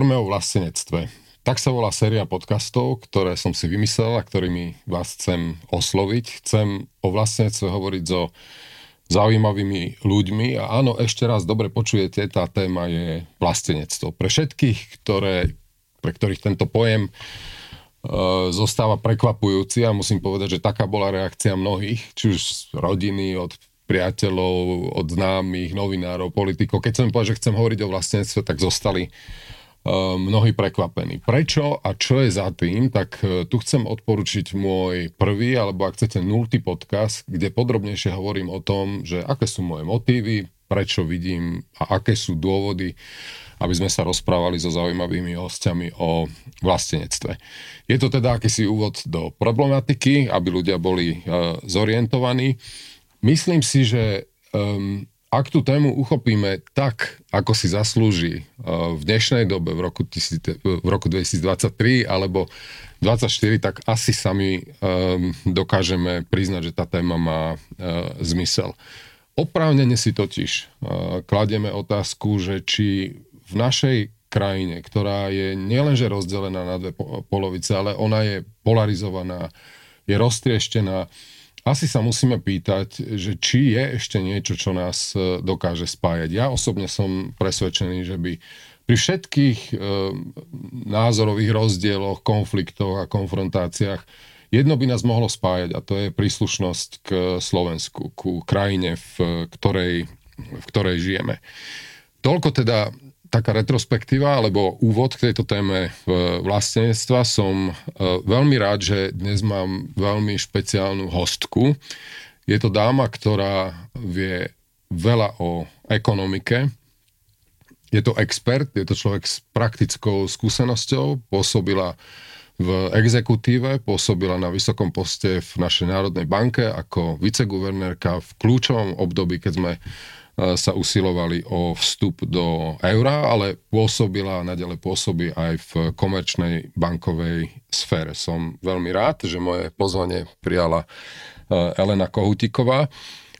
Hovorme o vlastenectve. Tak sa volá séria podcastov, ktoré som si vymyslel a ktorými vás chcem osloviť. Chcem o vlastenectve hovoriť so zaujímavými ľuďmi a áno, ešte raz dobre počujete, tá téma je vlastenectvo. Pre všetkých, ktoré, pre ktorých tento pojem e, zostáva prekvapujúci a musím povedať, že taká bola reakcia mnohých, či už z rodiny, od priateľov, od známych, novinárov, politikov. Keď som im povedal, že chcem hovoriť o vlastenectve, tak zostali mnohí prekvapení. Prečo a čo je za tým, tak eh, tu chcem odporučiť môj prvý, alebo ak chcete nultý podcast, kde podrobnejšie hovorím o tom, že aké sú moje motívy, prečo vidím a aké sú dôvody, aby sme sa rozprávali so zaujímavými hostiami o vlastenectve. Je to teda akýsi úvod do problematiky, aby ľudia boli uh, zorientovaní. Myslím si, že um, ak tú tému uchopíme tak, ako si zaslúži uh, v dnešnej dobe, v roku, v roku 2023 alebo 2024, tak asi sami um, dokážeme priznať, že tá téma má uh, zmysel. Oprávnene si totiž uh, kladieme otázku, že či v našej krajine, ktorá je nielenže rozdelená na dve polovice, ale ona je polarizovaná, je roztrieštená, asi sa musíme pýtať, že či je ešte niečo, čo nás e, dokáže spájať. Ja osobne som presvedčený, že by pri všetkých e, názorových rozdieloch, konfliktoch a konfrontáciách jedno by nás mohlo spájať a to je príslušnosť k Slovensku, ku krajine, v ktorej, v ktorej žijeme. Toľko teda taká retrospektíva alebo úvod k tejto téme vlastenectva. Som e, veľmi rád, že dnes mám veľmi špeciálnu hostku. Je to dáma, ktorá vie veľa o ekonomike. Je to expert, je to človek s praktickou skúsenosťou, pôsobila v exekutíve, pôsobila na vysokom poste v našej Národnej banke ako viceguvernérka v kľúčovom období, keď sme sa usilovali o vstup do eura, ale pôsobila, nadalej pôsobí aj v komerčnej bankovej sfére. Som veľmi rád, že moje pozvanie prijala Elena Kohutiková.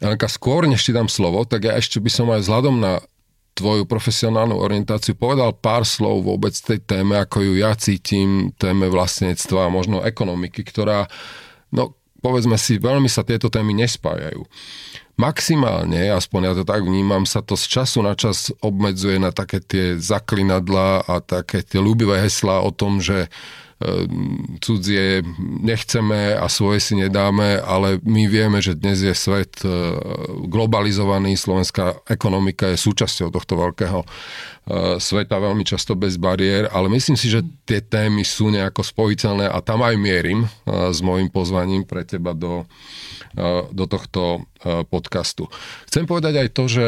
Elenka, skôr než ti dám slovo, tak ja ešte by som aj vzhľadom na tvoju profesionálnu orientáciu povedal pár slov vôbec tej téme, ako ju ja cítim, téme vlastnectva a možno ekonomiky, ktorá, no povedzme si, veľmi sa tieto témy nespájajú. Maximálne, aspoň ja to tak vnímam, sa to z času na čas obmedzuje na také tie zaklinadla a také tie ľúbivé heslá o tom, že cudzie nechceme a svoje si nedáme, ale my vieme, že dnes je svet e, globalizovaný, slovenská ekonomika je súčasťou tohto veľkého e, sveta, veľmi často bez bariér, ale myslím si, že tie témy sú nejako spojiteľné a tam aj mierim e, s môjim pozvaním pre teba do, do tohto podcastu. Chcem povedať aj to, že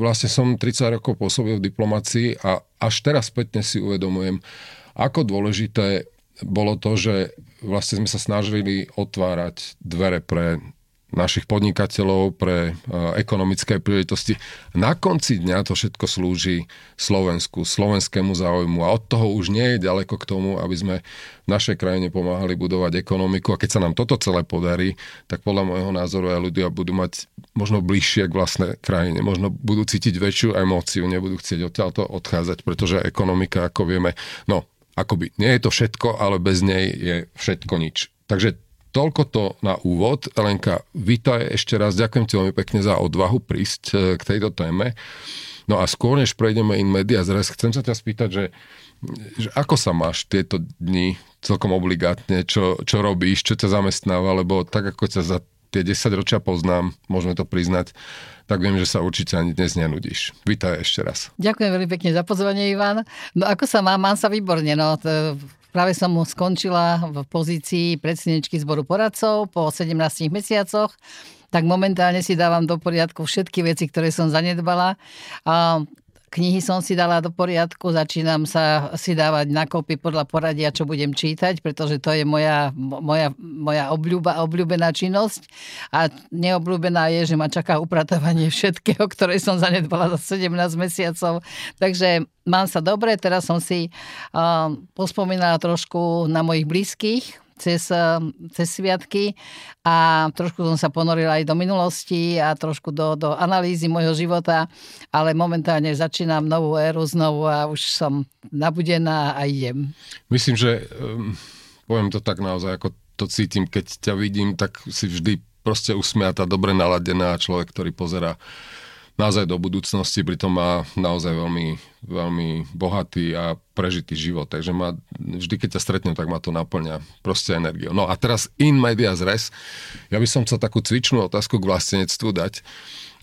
vlastne som 30 rokov pôsobil v diplomácii a až teraz spätne si uvedomujem, ako dôležité bolo to, že vlastne sme sa snažili otvárať dvere pre našich podnikateľov, pre uh, ekonomické príležitosti. Na konci dňa to všetko slúži Slovensku, slovenskému záujmu. A od toho už nie je ďaleko k tomu, aby sme v našej krajine pomáhali budovať ekonomiku. A keď sa nám toto celé podarí, tak podľa môjho názoru aj ľudia budú mať možno bližšie k vlastnej krajine, možno budú cítiť väčšiu emóciu, nebudú chcieť odtiaľto odchádzať, pretože ekonomika, ako vieme, no akoby nie je to všetko, ale bez nej je všetko nič. Takže toľko to na úvod. Elenka, vítaj ešte raz. Ďakujem ti veľmi pekne za odvahu prísť e, k tejto téme. No a skôr, než prejdeme in media zres, chcem sa ťa spýtať, že, že ako sa máš tieto dni celkom obligátne, čo, čo robíš, čo ťa zamestnáva, lebo tak ako ťa za tie 10 ročia poznám, môžeme to priznať, tak viem, že sa určite ani dnes nenudíš. Vítaj ešte raz. Ďakujem veľmi pekne za pozvanie, Ivan. No ako sa mám? Mám sa výborne. No, to, práve som skončila v pozícii predsedničky zboru poradcov po 17 mesiacoch tak momentálne si dávam do poriadku všetky veci, ktoré som zanedbala. A Knihy som si dala do poriadku, začínam sa si dávať nakopy podľa poradia, čo budem čítať, pretože to je moja, moja, moja obľúba, obľúbená činnosť. A neobľúbená je, že ma čaká upratovanie všetkého, ktoré som zanedbala za 17 mesiacov. Takže mám sa dobre, teraz som si uh, pospomínala trošku na mojich blízkych, cez, cez sviatky a trošku som sa ponorila aj do minulosti a trošku do, do analýzy môjho života, ale momentálne začínam novú éru znovu a už som nabudená a idem. Myslím, že poviem to tak naozaj, ako to cítim, keď ťa vidím, tak si vždy proste usmiatá, dobre naladená človek, ktorý pozera naozaj do budúcnosti, pritom má naozaj veľmi, veľmi bohatý a prežitý život. Takže ma, vždy, keď ťa stretnem, tak ma to naplňa proste energiou. No a teraz in media res. Ja by som chcel takú cvičnú otázku k vlastenectvu dať,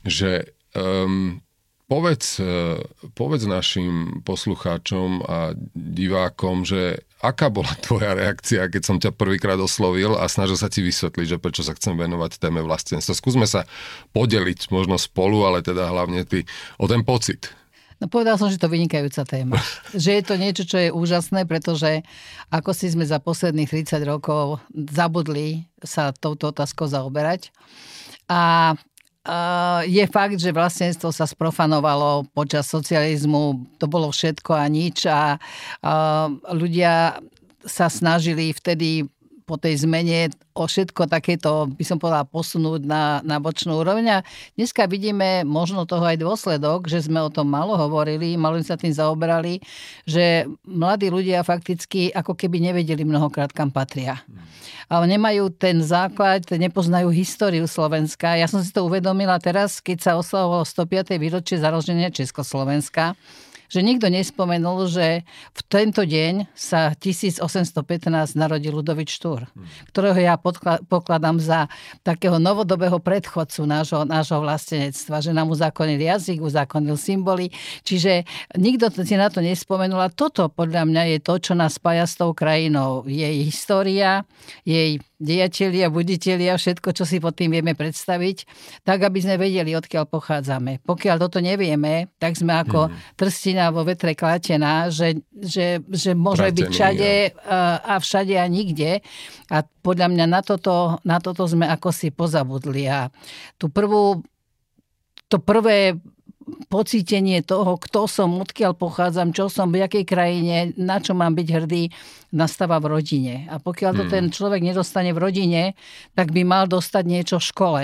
že um, povedz, e, povedz našim poslucháčom a divákom, že aká bola tvoja reakcia, keď som ťa prvýkrát oslovil a snažil sa ti vysvetliť, že prečo sa chcem venovať téme vlastenstva. Skúsme sa podeliť možno spolu, ale teda hlavne ty o ten pocit. No povedal som, že to vynikajúca téma. že je to niečo, čo je úžasné, pretože ako si sme za posledných 30 rokov zabudli sa touto otázkou zaoberať. A je fakt, že vlastníctvo sa sprofanovalo počas socializmu, to bolo všetko a nič a ľudia sa snažili vtedy po tej zmene o všetko takéto, by som povedala, posunúť na, na bočnú úroveň. A dneska vidíme možno toho aj dôsledok, že sme o tom malo hovorili, malo sa tým zaoberali, že mladí ľudia fakticky ako keby nevedeli mnohokrát, kam patria. Ale nemajú ten základ, nepoznajú históriu Slovenska. Ja som si to uvedomila teraz, keď sa oslavovalo 105. výročie založenia Československa že nikto nespomenul, že v tento deň sa 1815 narodil Ludovič Štúr, hmm. ktorého ja pokladám za takého novodobého predchodcu nášho, nášho vlastenectva, že nám uzákonil jazyk, uzákonil symboly, čiže nikto si na to nespomenul a toto podľa mňa je to, čo nás spája s tou krajinou. Jej história, jej dejatelia, buditelia, všetko, čo si pod tým vieme predstaviť, tak, aby sme vedeli, odkiaľ pochádzame. Pokiaľ toto nevieme, tak sme ako mm. trstina vo vetre klatená, že, že, že môže Pratený, byť všade a všade a nikde. A podľa mňa na toto, na toto sme ako si pozabudli. A tú prvú, to prvé pocítenie toho, kto som, odkiaľ pochádzam, čo som, v jakej krajine, na čo mám byť hrdý, nastáva v rodine. A pokiaľ to hmm. ten človek nedostane v rodine, tak by mal dostať niečo v škole.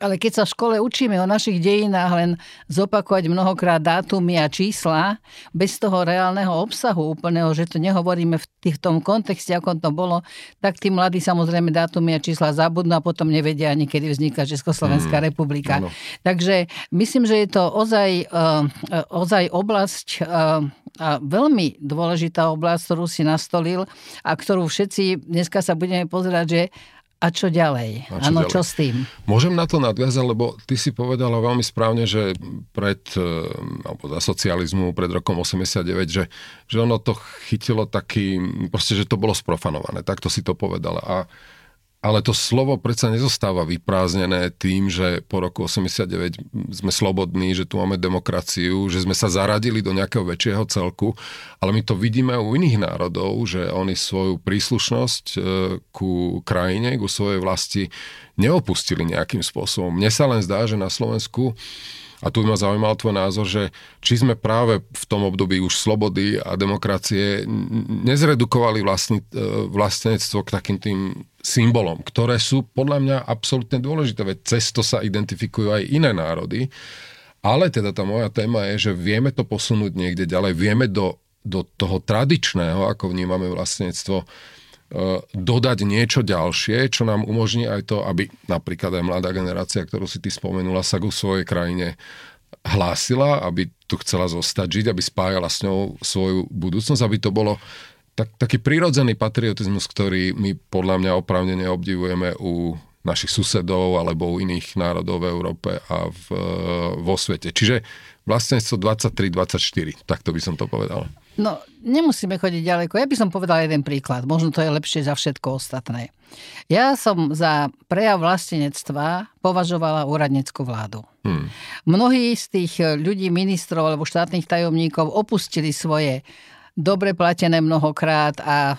Ale keď sa v škole učíme o našich dejinách len zopakovať mnohokrát dátumy a čísla, bez toho reálneho obsahu úplného, že to nehovoríme v, tých, v tom kontexte, ako to bolo, tak tí mladí samozrejme dátumy a čísla zabudnú a potom nevedia ani, kedy vzniká Československá mm, republika. Áno. Takže myslím, že je to ozaj, uh, ozaj oblasť uh, a veľmi dôležitá oblasť, ktorú si nastolil a ktorú všetci dneska sa budeme pozerať, že a čo ďalej? Áno, čo s tým? Môžem na to nadviazať, lebo ty si povedala veľmi správne, že pred, eh, alebo za socializmu, pred rokom 89, že, že ono to chytilo taký, proste, že to bolo sprofanované. Takto si to povedala. A ale to slovo predsa nezostáva vyprázdnené tým, že po roku 89 sme slobodní, že tu máme demokraciu, že sme sa zaradili do nejakého väčšieho celku, ale my to vidíme u iných národov, že oni svoju príslušnosť e, ku krajine, ku svojej vlasti neopustili nejakým spôsobom. Mne sa len zdá, že na Slovensku a tu ma zaujímal tvoj názor, že či sme práve v tom období už slobody a demokracie nezredukovali vlastní, e, vlastnectvo k takým tým symbolom, ktoré sú podľa mňa absolútne dôležité, veď cez to sa identifikujú aj iné národy. Ale teda tá moja téma je, že vieme to posunúť niekde ďalej, vieme do, do toho tradičného, ako vnímame vlastníctvo, E, dodať niečo ďalšie, čo nám umožní aj to, aby napríklad aj mladá generácia, ktorú si ty spomenula, sa ku svojej krajine hlásila, aby tu chcela zostať žiť, aby spájala s ňou svoju budúcnosť, aby to bolo tak, taký prirodzený patriotizmus, ktorý my podľa mňa opravnene obdivujeme u našich susedov alebo u iných národov v Európe a v, vo svete. Čiže vlastníctvo 23-24, takto by som to povedal. No, nemusíme chodiť ďaleko. Ja by som povedala jeden príklad. Možno to je lepšie za všetko ostatné. Ja som za prejav vlastenectva považovala úradneckú vládu. Hmm. Mnohí z tých ľudí, ministrov alebo štátnych tajomníkov opustili svoje dobre platené mnohokrát a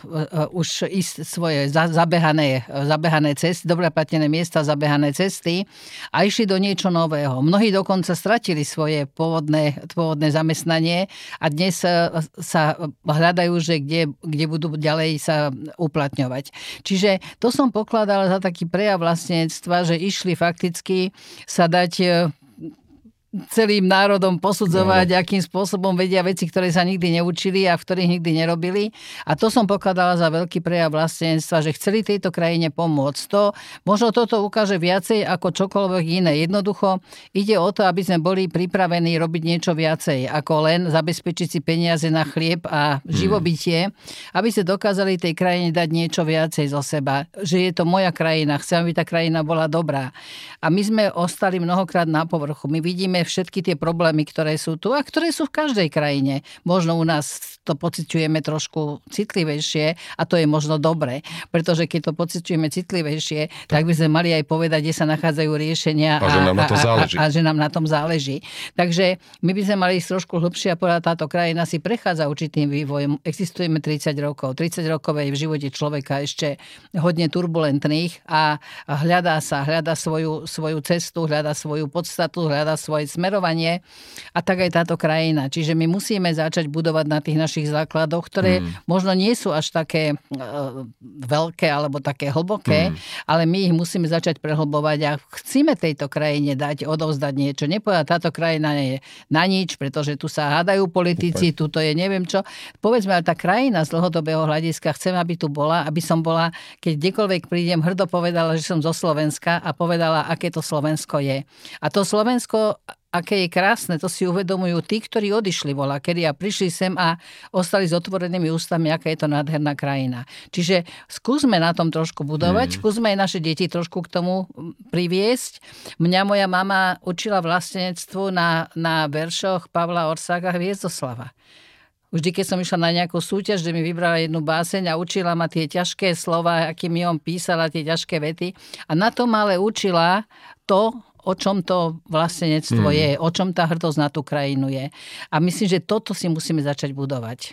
už ísť svoje zabehané, zabehané cesty, dobre platené miesta, zabehané cesty a išli do niečo nového. Mnohí dokonca stratili svoje pôvodné, pôvodné zamestnanie a dnes sa hľadajú, že kde, kde budú ďalej sa uplatňovať. Čiže to som pokladala za taký prejav vlastníctva, že išli fakticky sa dať celým národom posudzovať, no. akým spôsobom vedia veci, ktoré sa nikdy neučili a v ktorých nikdy nerobili. A to som pokladala za veľký prejav vlastenstva, že chceli tejto krajine pomôcť. To, možno toto ukáže viacej ako čokoľvek iné. Jednoducho ide o to, aby sme boli pripravení robiť niečo viacej, ako len zabezpečiť si peniaze na chlieb a hmm. živobytie, aby sme dokázali tej krajine dať niečo viacej zo seba. Že je to moja krajina, chcem, aby tá krajina bola dobrá. A my sme ostali mnohokrát na povrchu. My vidíme všetky tie problémy, ktoré sú tu a ktoré sú v každej krajine. Možno u nás to pociťujeme trošku citlivejšie a to je možno dobre, pretože keď to pociťujeme citlivejšie, tak by sme mali aj povedať, kde sa nachádzajú riešenia a, a, že, nám na to záleží. A, a, a že nám na tom záleží. Takže my by sme mali ísť trošku hlbšie a povedať, táto krajina si prechádza určitým vývojom. Existujeme 30 rokov. 30 rokov je v živote človeka ešte hodne turbulentných a hľadá sa, hľadá svoju, svoju cestu, hľadá svoju podstatu, hľadá svoje smerovanie a tak aj táto krajina. Čiže my musíme začať budovať na tých našich základoch, ktoré mm. možno nie sú až také uh, veľké alebo také hlboké, mm. ale my ich musíme začať prehlbovať a chceme tejto krajine dať, odovzdať niečo. Nepovedať, táto krajina je na nič, pretože tu sa hádajú politici, tu to je neviem čo. Povedzme, ale tá krajina z dlhodobého hľadiska chcem, aby tu bola, aby som bola, keď kdekoľvek prídem, hrdo povedala, že som zo Slovenska a povedala, aké to Slovensko je. A to Slovensko aké je krásne, to si uvedomujú tí, ktorí odišli vola, kedy a prišli sem a ostali s otvorenými ústami, aká je to nádherná krajina. Čiže skúsme na tom trošku budovať, mm. skúsme aj naše deti trošku k tomu priviesť. Mňa moja mama učila vlastenectvu na, na veršoch Pavla Orsáka Hviezdoslava. Vždy, keď som išla na nejakú súťaž, že mi vybrala jednu báseň a učila ma tie ťažké slova, akými on písala tie ťažké vety. A na tom ale učila to, o čom to vlastenectvo hmm. je, o čom tá hrdosť na tú krajinu je. A myslím, že toto si musíme začať budovať.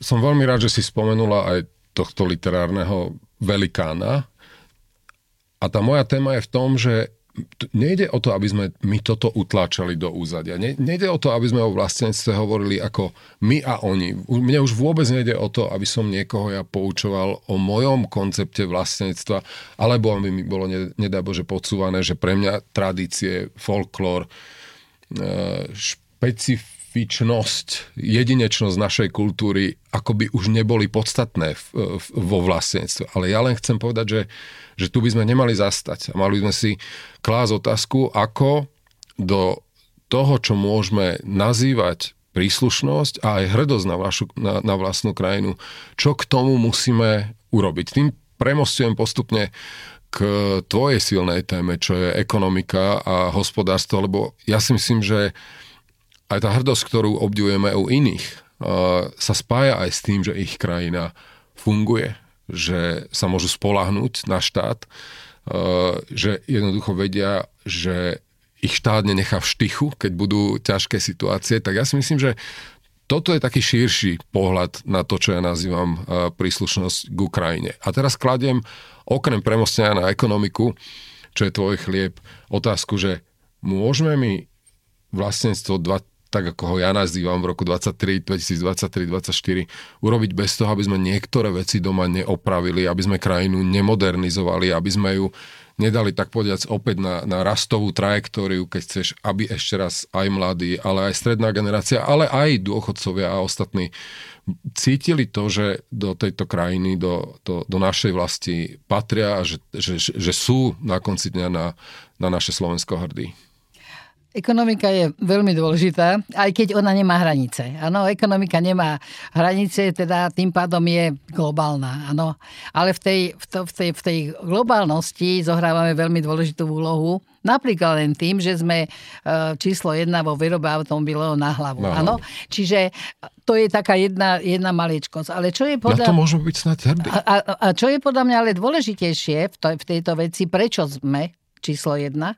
Som veľmi rád, že si spomenula aj tohto literárneho velikána. A tá moja téma je v tom, že nejde o to, aby sme my toto utláčali do úzadia. Ne, nejde o to, aby sme o vlastenstve hovorili ako my a oni. Mne už vôbec nejde o to, aby som niekoho ja poučoval o mojom koncepte vlastenstva, alebo aby mi bolo, nedá Bože, podsúvané, že pre mňa tradície, folklór, e, špecifičnosť, jedinečnosť našej kultúry akoby už neboli podstatné vo vlastenstve. Ale ja len chcem povedať, že že tu by sme nemali zastať mali by sme si klásť otázku, ako do toho, čo môžeme nazývať príslušnosť a aj hrdosť na, vašu, na, na vlastnú krajinu, čo k tomu musíme urobiť. Tým premostujem postupne k tvojej silnej téme, čo je ekonomika a hospodárstvo, lebo ja si myslím, že aj tá hrdosť, ktorú obdivujeme u iných, sa spája aj s tým, že ich krajina funguje, že sa môžu spolahnúť na štát, eh, že jednoducho vedia, že ich štát nenechá v štychu, keď budú ťažké situácie, tak ja si myslím, že toto je taký širší pohľad na to, čo ja nazývam eh, príslušnosť k Ukrajine. A teraz kladiem okrem premostenia na ekonomiku, čo je tvoj chlieb, otázku, že môžeme my vlastníctvo tak ako ho ja nazývam v roku 23, 2023, 2024, urobiť bez toho, aby sme niektoré veci doma neopravili, aby sme krajinu nemodernizovali, aby sme ju nedali tak povediac opäť na, na rastovú trajektóriu, keď chceš, aby ešte raz aj mladí, ale aj stredná generácia, ale aj dôchodcovia a ostatní cítili to, že do tejto krajiny, do, do, do našej vlasti patria a že, že, že sú na konci dňa na, na naše Slovensko hrdí. Ekonomika je veľmi dôležitá, aj keď ona nemá hranice. Áno, ekonomika nemá hranice, teda tým pádom je globálna. Áno. Ale v tej, v, to, v, tej, v tej globálnosti zohrávame veľmi dôležitú úlohu. Napríklad len tým, že sme e, číslo jedna vo výrobe automobilov na hlavu. No. Áno. Čiže to je taká jedna, jedna maličkosť. Ale čo je podľa... Na to môžeme byť snad hrdí. A, a, a čo je podľa mňa ale dôležitejšie v, to, v tejto veci, prečo sme číslo jedna,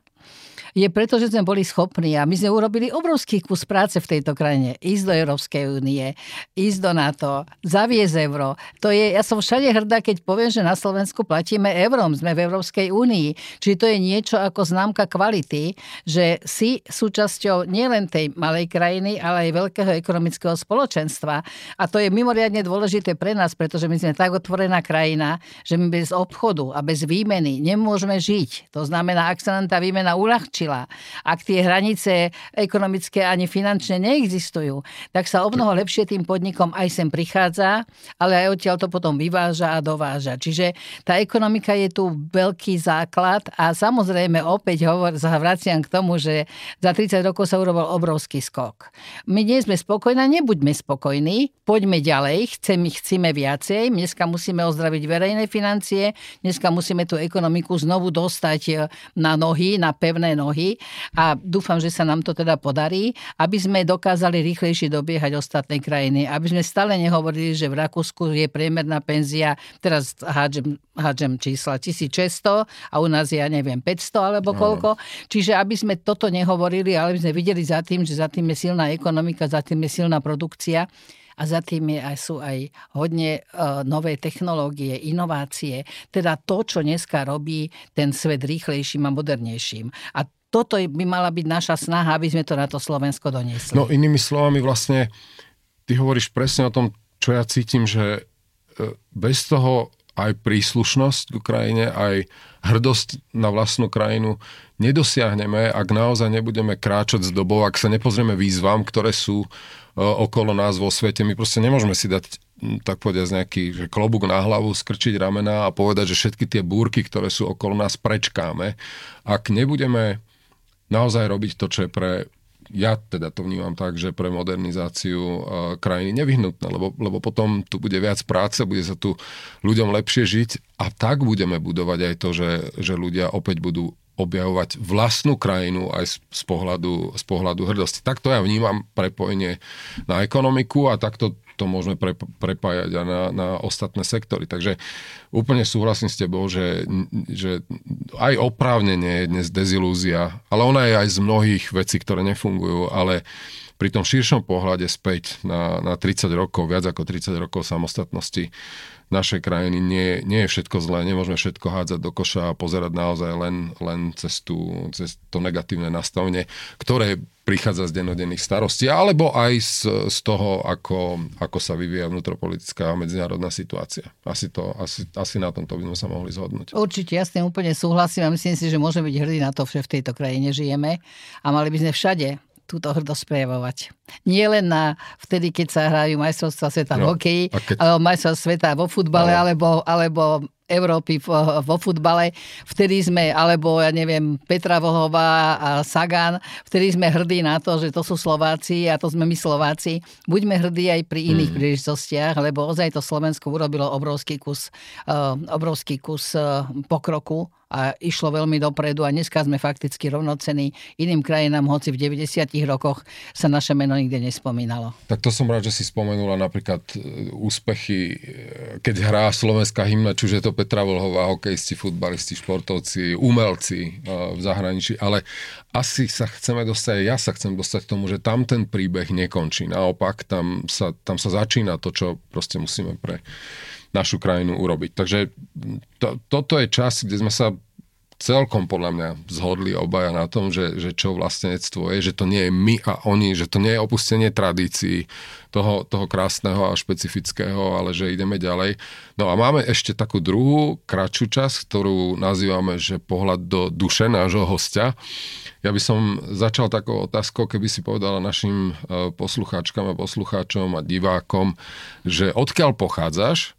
je preto, že sme boli schopní a my sme urobili obrovský kus práce v tejto krajine. Ísť do Európskej únie, ísť do NATO, zaviesť euro. To je, ja som všade hrdá, keď poviem, že na Slovensku platíme eurom, sme v Európskej únii. Čiže to je niečo ako známka kvality, že si súčasťou nielen tej malej krajiny, ale aj veľkého ekonomického spoločenstva. A to je mimoriadne dôležité pre nás, pretože my sme tak otvorená krajina, že my bez obchodu a bez výmeny nemôžeme žiť. To znamená, ak sa nám tá výmena uľahčila, ak tie hranice ekonomické ani finančne neexistujú, tak sa o mnoho lepšie tým podnikom aj sem prichádza, ale aj odtiaľ to potom vyváža a dováža. Čiže tá ekonomika je tu veľký základ a samozrejme opäť hovor, vraciam k tomu, že za 30 rokov sa urobil obrovský skok. My nie sme spokojní, nebuďme spokojní, poďme ďalej, chceme, chceme viacej, dneska musíme ozdraviť verejné financie, dneska musíme tú ekonomiku znovu dostať e, na nohy, na pevné nohy a dúfam, že sa nám to teda podarí, aby sme dokázali rýchlejšie dobiehať ostatné krajiny, aby sme stále nehovorili, že v Rakúsku je priemerná penzia, teraz hádžem, hádžem čísla 1600 a u nás je, ja neviem, 500 alebo koľko. Čiže aby sme toto nehovorili, ale aby sme videli za tým, že za tým je silná ekonomika, za tým je silná produkcia a za tým je aj, sú aj hodne uh, nové technológie, inovácie, teda to, čo dneska robí ten svet rýchlejším a modernejším. A toto by mala byť naša snaha, aby sme to na to Slovensko doniesli. No inými slovami vlastne, ty hovoríš presne o tom, čo ja cítim, že e, bez toho aj príslušnosť k krajine, aj hrdosť na vlastnú krajinu nedosiahneme, ak naozaj nebudeme kráčať s dobou, ak sa nepozrieme výzvam, ktoré sú E, okolo nás vo svete. My proste nemôžeme si dať tak povedať nejaký že klobúk na hlavu, skrčiť ramena a povedať, že všetky tie búrky, ktoré sú okolo nás, prečkáme. Ak nebudeme naozaj robiť to, čo je pre ja teda to vnímam tak, že pre modernizáciu uh, krajiny nevyhnutné, lebo, lebo potom tu bude viac práce, bude sa tu ľuďom lepšie žiť a tak budeme budovať aj to, že, že ľudia opäť budú objavovať vlastnú krajinu aj z, pohľadu, z pohľadu hrdosti. Takto ja vnímam prepojenie na ekonomiku a takto to môžeme pre, prepájať aj na, na ostatné sektory. Takže úplne súhlasím s tebou, že, že aj oprávnenie je dnes dezilúzia, ale ona je aj z mnohých vecí, ktoré nefungujú, ale pri tom širšom pohľade späť na, na 30 rokov, viac ako 30 rokov samostatnosti, našej krajiny nie, nie je všetko zlé, nemôžeme všetko hádzať do koša a pozerať naozaj len, len cez, tú, cez to negatívne nastavenie, ktoré prichádza z denodenných starostí, alebo aj z, z toho, ako, ako sa vyvíja vnútropolitická a medzinárodná situácia. Asi, to, asi, asi na tomto by sme sa mohli zhodnúť. Určite, ja s tým úplne súhlasím a myslím si, že môžeme byť hrdí na to, že v tejto krajine žijeme a mali by sme všade túto hrdosť prejavovať. Nie len na vtedy, keď sa hrajú majstrovstvá sveta no, v hokeji, keď... alebo majstrovstvá sveta vo futbale, no. alebo, alebo Európy vo futbale. Vtedy sme, alebo ja neviem, Petra Vlhová a Sagan, vtedy sme hrdí na to, že to sú Slováci a to sme my Slováci. Buďme hrdí aj pri iných mm. príležitostiach, lebo ozaj to Slovensko urobilo obrovský kus, uh, obrovský kus uh, pokroku a išlo veľmi dopredu a dneska sme fakticky rovnocení iným krajinám, hoci v 90 rokoch sa naše meno nikde nespomínalo. Tak to som rád, že si spomenula napríklad e, úspechy, keď hrá slovenská hymna, či už je to Petra Vlhová, hokejisti, futbalisti, športovci, umelci v zahraničí, ale asi sa chceme dostať, ja sa chcem dostať k tomu, že tam ten príbeh nekončí. Naopak, tam sa, tam sa začína to, čo proste musíme pre našu krajinu urobiť. Takže to, toto je čas, kde sme sa celkom podľa mňa zhodli obaja na tom, že, že čo vlastenectvo je, že to nie je my a oni, že to nie je opustenie tradícií toho, toho krásneho a špecifického, ale že ideme ďalej. No a máme ešte takú druhú, kratšiu časť, ktorú nazývame, že pohľad do duše nášho hostia. Ja by som začal takou otázkou, keby si povedala našim e, poslucháčkam a poslucháčom a divákom, že odkiaľ pochádzaš,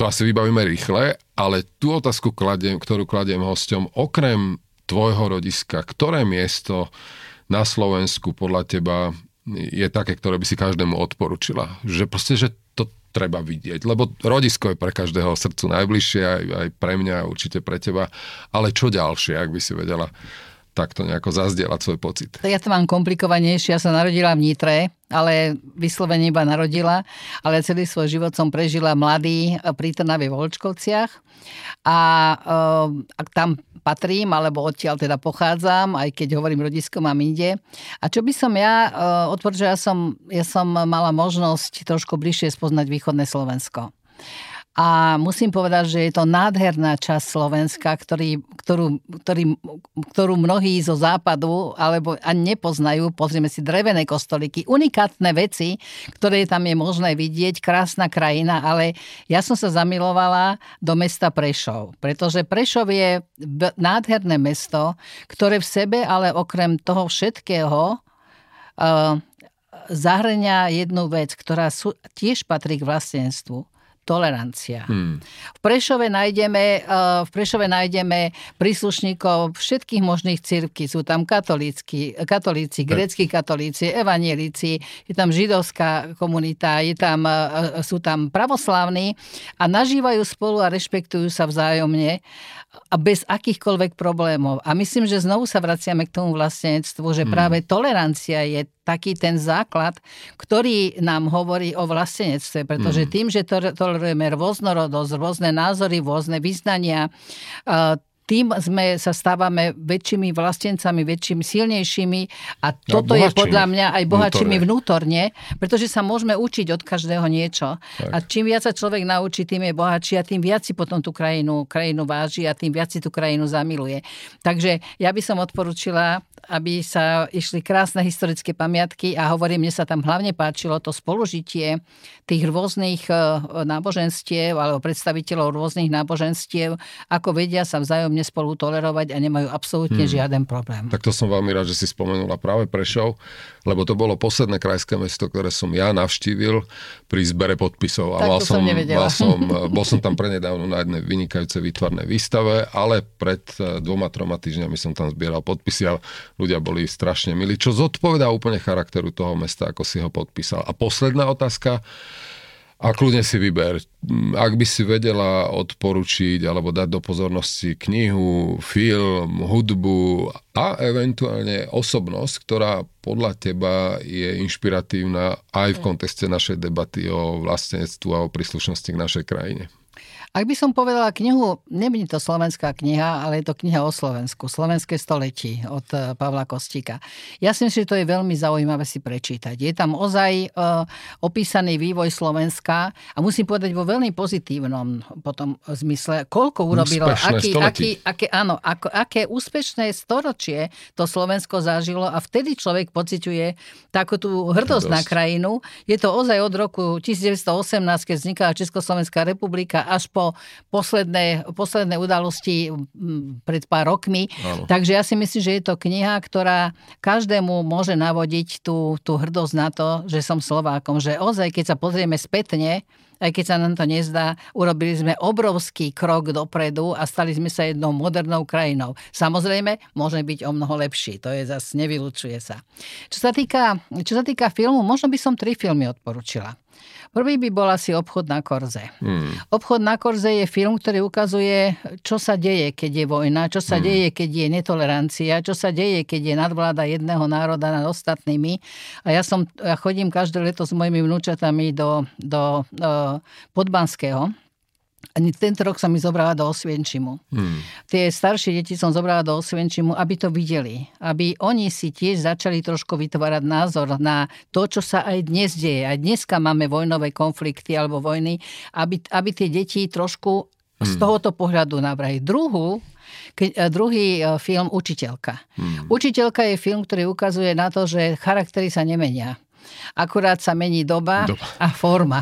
to asi vybavíme rýchle, ale tú otázku, kladiem, ktorú kladiem hosťom, okrem tvojho rodiska, ktoré miesto na Slovensku podľa teba je také, ktoré by si každému odporučila? Že proste, že to treba vidieť, lebo rodisko je pre každého srdcu najbližšie, aj, aj pre mňa, určite pre teba, ale čo ďalšie, ak by si vedela takto nejako zazdieľať svoj pocit. Ja to mám komplikovanejšie. Ja som narodila v Nitre, ale vyslovene iba narodila, ale celý svoj život som prežila mladý pri Trnave v Volčkovciach a, a tam patrím, alebo odtiaľ teda pochádzam, aj keď hovorím rodisko mám inde. A čo by som ja uh, odporúčala, ja som, ja som mala možnosť trošku bližšie spoznať východné Slovensko. A musím povedať, že je to nádherná časť Slovenska, ktorý, ktorú, ktorý, ktorú mnohí zo západu alebo ani nepoznajú. Pozrieme si drevené kostolíky, unikátne veci, ktoré tam je možné vidieť, krásna krajina, ale ja som sa zamilovala do mesta Prešov, pretože Prešov je nádherné mesto, ktoré v sebe, ale okrem toho všetkého, uh, zahrania jednu vec, ktorá sú, tiež patrí k vlastnenstvu tolerancia. Hmm. V, Prešove nájdeme, eh, v Prešove nájdeme príslušníkov všetkých možných cirkví. Sú tam katolíci, katolíci, grécky katolíci, evanielici, je tam židovská komunita, je tam, eh, sú tam pravoslavní a nažívajú spolu a rešpektujú sa vzájomne a bez akýchkoľvek problémov. A myslím, že znovu sa vraciame k tomu vlastnenstvu, že hmm. práve tolerancia je taký ten základ, ktorý nám hovorí o vlastenectve, pretože hmm. tým, že tolerujeme rôznorodosť, rôzne názory, rôzne vyznania, tým sme sa stávame väčšími vlastencami, väčšími, silnejšími a toto a je podľa mňa aj bohatšími vnútorne. vnútorne, pretože sa môžeme učiť od každého niečo. Tak. A čím viac sa človek naučí, tým je bohatší a tým viac si potom tú krajinu, krajinu váži a tým viac si tú krajinu zamiluje. Takže ja by som odporúčila, aby sa išli krásne historické pamiatky a hovorím, mne sa tam hlavne páčilo to spolužitie tých rôznych e, náboženstiev alebo predstaviteľov rôznych náboženstiev, ako vedia sa vzájomne spolu tolerovať a nemajú absolútne hmm. žiaden problém. Tak to som veľmi rád, že si spomenula práve Prešov, lebo to bolo posledné krajské mesto, ktoré som ja navštívil pri zbere podpisov. A mal som, som mal som, bol som tam prenedávno na jednej vynikajúcej výtvarnej výstave, ale pred eh, dvoma, troma týždňami som tam zbieral podpisy a ľudia boli strašne milí, čo zodpovedá úplne charakteru toho mesta, ako si ho podpísal. A posledná otázka, a kľudne si vyber. Ak by si vedela odporučiť alebo dať do pozornosti knihu, film, hudbu a eventuálne osobnosť, ktorá podľa teba je inšpiratívna aj v kontexte našej debaty o vlastenectvu a o príslušnosti k našej krajine. Ak by som povedala knihu, nebude to slovenská kniha, ale je to kniha o Slovensku, Slovenské století od eh, Pavla Kostíka. Ja si myslím, že to je veľmi zaujímavé si prečítať. Je tam ozaj uh, opísaný vývoj Slovenska a musím povedať vo veľmi pozitívnom potom zmysle, koľko urobilo, aký, aký, aké, áno, ako, aké úspešné storočie to Slovensko zažilo a vtedy človek pociťuje takú tú hrdosť, hrdosť na krajinu. Je to ozaj od roku 1918, keď vznikala Československá republika, až po po posledné, posledné udalosti pred pár rokmi. Áno. Takže ja si myslím, že je to kniha, ktorá každému môže navodiť tú, tú hrdosť na to, že som Slovákom. Že ozaj, keď sa pozrieme spätne, aj keď sa nám to nezdá, urobili sme obrovský krok dopredu a stali sme sa jednou modernou krajinou. Samozrejme, môže byť o mnoho lepší, to je zase nevylučuje sa. Čo sa týka, čo sa týka filmu, možno by som tri filmy odporučila. Prvý by bol asi Obchod na Korze. Hmm. Obchod na Korze je film, ktorý ukazuje, čo sa deje, keď je vojna, čo sa hmm. deje, keď je netolerancia, čo sa deje, keď je nadvláda jedného národa nad ostatnými. A ja, som, ja chodím každé leto s mojimi vnúčatami do, do, do Podbanského ani tento rok som mi zobrala do Osvienčimu. Hmm. Tie staršie deti som zobrala do Osvienčimu, aby to videli. Aby oni si tiež začali trošku vytvárať názor na to, čo sa aj dnes deje. Aj dneska máme vojnové konflikty alebo vojny, aby, aby tie deti trošku hmm. z tohoto pohľadu nabrali. Druhú, keď, druhý e, film Učiteľka. Hmm. Učiteľka je film, ktorý ukazuje na to, že charaktery sa nemenia Akurát sa mení doba, doba. a forma.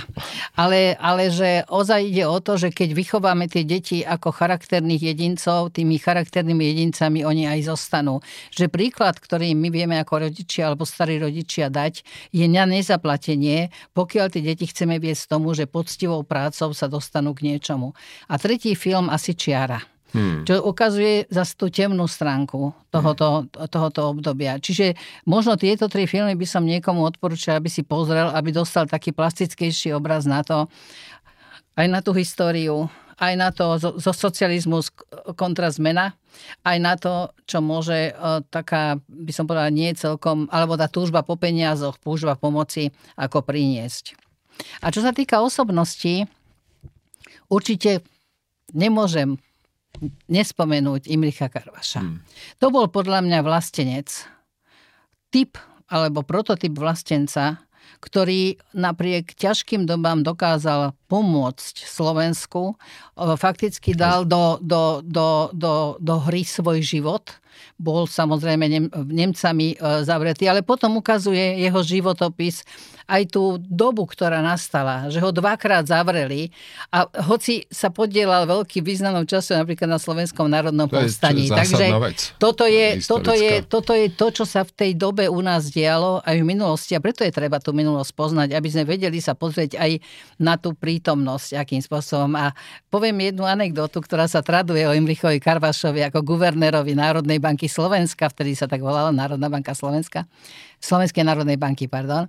Ale, ale že ozaj ide o to, že keď vychováme tie deti ako charakterných jedincov, tými charakternými jedincami oni aj zostanú. Že príklad, ktorý my vieme ako rodičia alebo starí rodičia dať, je na nezaplatenie, pokiaľ tie deti chceme viesť tomu, že poctivou prácou sa dostanú k niečomu. A tretí film asi Čiara. Hmm. Čo ukazuje zase tú temnú stránku tohoto, hmm. tohoto obdobia. Čiže možno tieto tri filmy by som niekomu odporúčal, aby si pozrel, aby dostal taký plastickejší obraz na to, aj na tú históriu, aj na to zo, zo socializmu kontra zmena, aj na to, čo môže o, taká, by som povedala, nie celkom, alebo tá túžba po peniazoch, túžba pomoci, ako priniesť. A čo sa týka osobnosti, určite nemôžem nespomenúť Imricha Karvaša. Hmm. To bol podľa mňa vlastenec. Typ alebo prototyp vlastenca, ktorý napriek ťažkým dobám dokázal pomôcť Slovensku, fakticky dal do, do, do, do, do hry svoj život bol samozrejme Nem- Nemcami e, zavretý, ale potom ukazuje jeho životopis aj tú dobu, ktorá nastala, že ho dvakrát zavreli a hoci sa podielal veľký významnou času napríklad na Slovenskom národnom to povstaní. Takže toto je, toto, je, toto je to, čo sa v tej dobe u nás dialo aj v minulosti a preto je treba tú minulosť poznať, aby sme vedeli sa pozrieť aj na tú prítomnosť, akým spôsobom. A poviem jednu anekdotu, ktorá sa traduje o Imrichovi Karvašovi ako guvernérovi Národnej banky Slovenska, vtedy sa tak volala Národná banka Slovenska, Slovenskej národnej banky, pardon,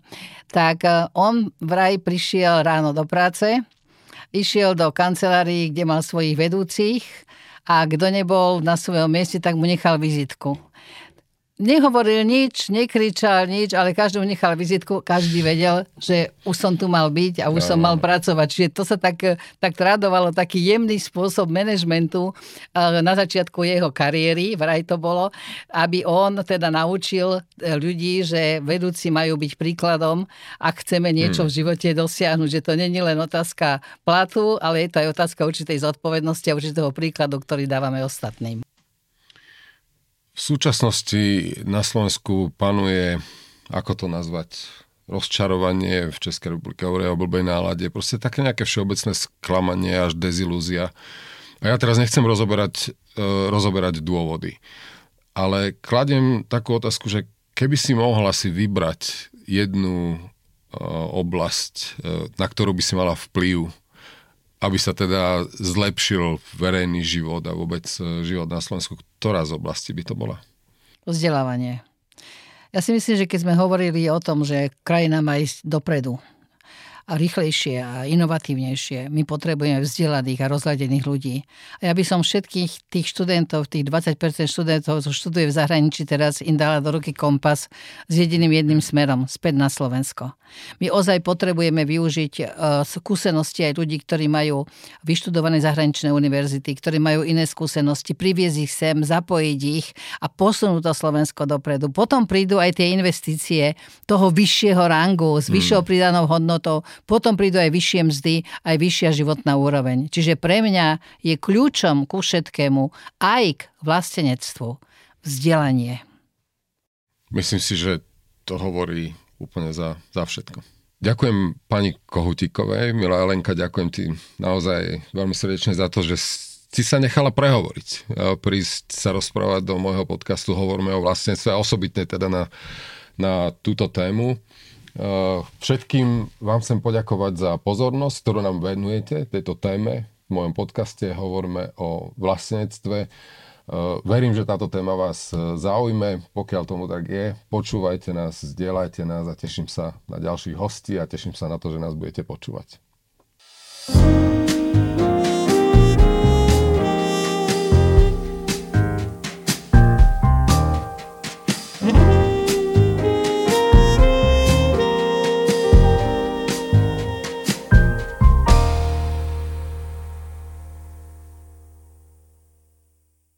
tak e, on vraj prišiel ráno do práce, išiel do kancelárií, kde mal svojich vedúcich a kto nebol na svojom mieste, tak mu nechal vizitku nehovoril nič, nekričal nič, ale každý nechal vizitku, každý vedel, že už som tu mal byť a už som mal pracovať. Čiže to sa tak, tak tradovalo, taký jemný spôsob manažmentu eh, na začiatku jeho kariéry, vraj to bolo, aby on teda naučil eh, ľudí, že vedúci majú byť príkladom, ak chceme niečo hmm. v živote dosiahnuť, že to není len otázka platu, ale je to aj otázka určitej zodpovednosti a určitého príkladu, ktorý dávame ostatným. V súčasnosti na Slovensku panuje, ako to nazvať, rozčarovanie v Českej republike, hovoria o blbej nálade, proste také nejaké všeobecné sklamanie až dezilúzia. A ja teraz nechcem rozoberať, uh, rozoberať dôvody, ale kladiem takú otázku, že keby si mohla si vybrať jednu uh, oblasť, uh, na ktorú by si mala vplyv aby sa teda zlepšil verejný život a vôbec e, život na Slovensku. Ktorá z oblasti by to bola? Vzdelávanie. Ja si myslím, že keď sme hovorili o tom, že krajina má ísť dopredu, a rýchlejšie a inovatívnejšie. My potrebujeme vzdelaných a rozhľadených ľudí. A ja by som všetkých tých študentov, tých 20% študentov, čo študuje v zahraničí, teraz im dala do ruky kompas s jediným jedným smerom, späť na Slovensko. My ozaj potrebujeme využiť e, skúsenosti aj ľudí, ktorí majú vyštudované zahraničné univerzity, ktorí majú iné skúsenosti, priviesť ich sem, zapojiť ich a posunúť to Slovensko dopredu. Potom prídu aj tie investície toho vyššieho rangu, s vyššou hmm. pridanou hodnotou, potom prídu aj vyššie mzdy, aj vyššia životná úroveň. Čiže pre mňa je kľúčom ku všetkému aj k vlastenectvu vzdelanie. Myslím si, že to hovorí úplne za, za všetko. Ďakujem pani Kohutíkovej, milá Elenka, ďakujem ti naozaj veľmi srdečne za to, že si sa nechala prehovoriť, prísť sa rozprávať do môjho podcastu Hovorme o vlastníctve a osobitne teda na, na túto tému. Eh, všetkým vám chcem poďakovať za pozornosť, ktorú nám venujete tejto téme. V mojom podcaste hovoríme o vlastnectve. Eh, verím, že táto téma vás eh, zaujme. Pokiaľ tomu tak je, počúvajte nás, zdieľajte nás a teším sa na ďalších hostí a teším sa na to, že nás budete počúvať. thank you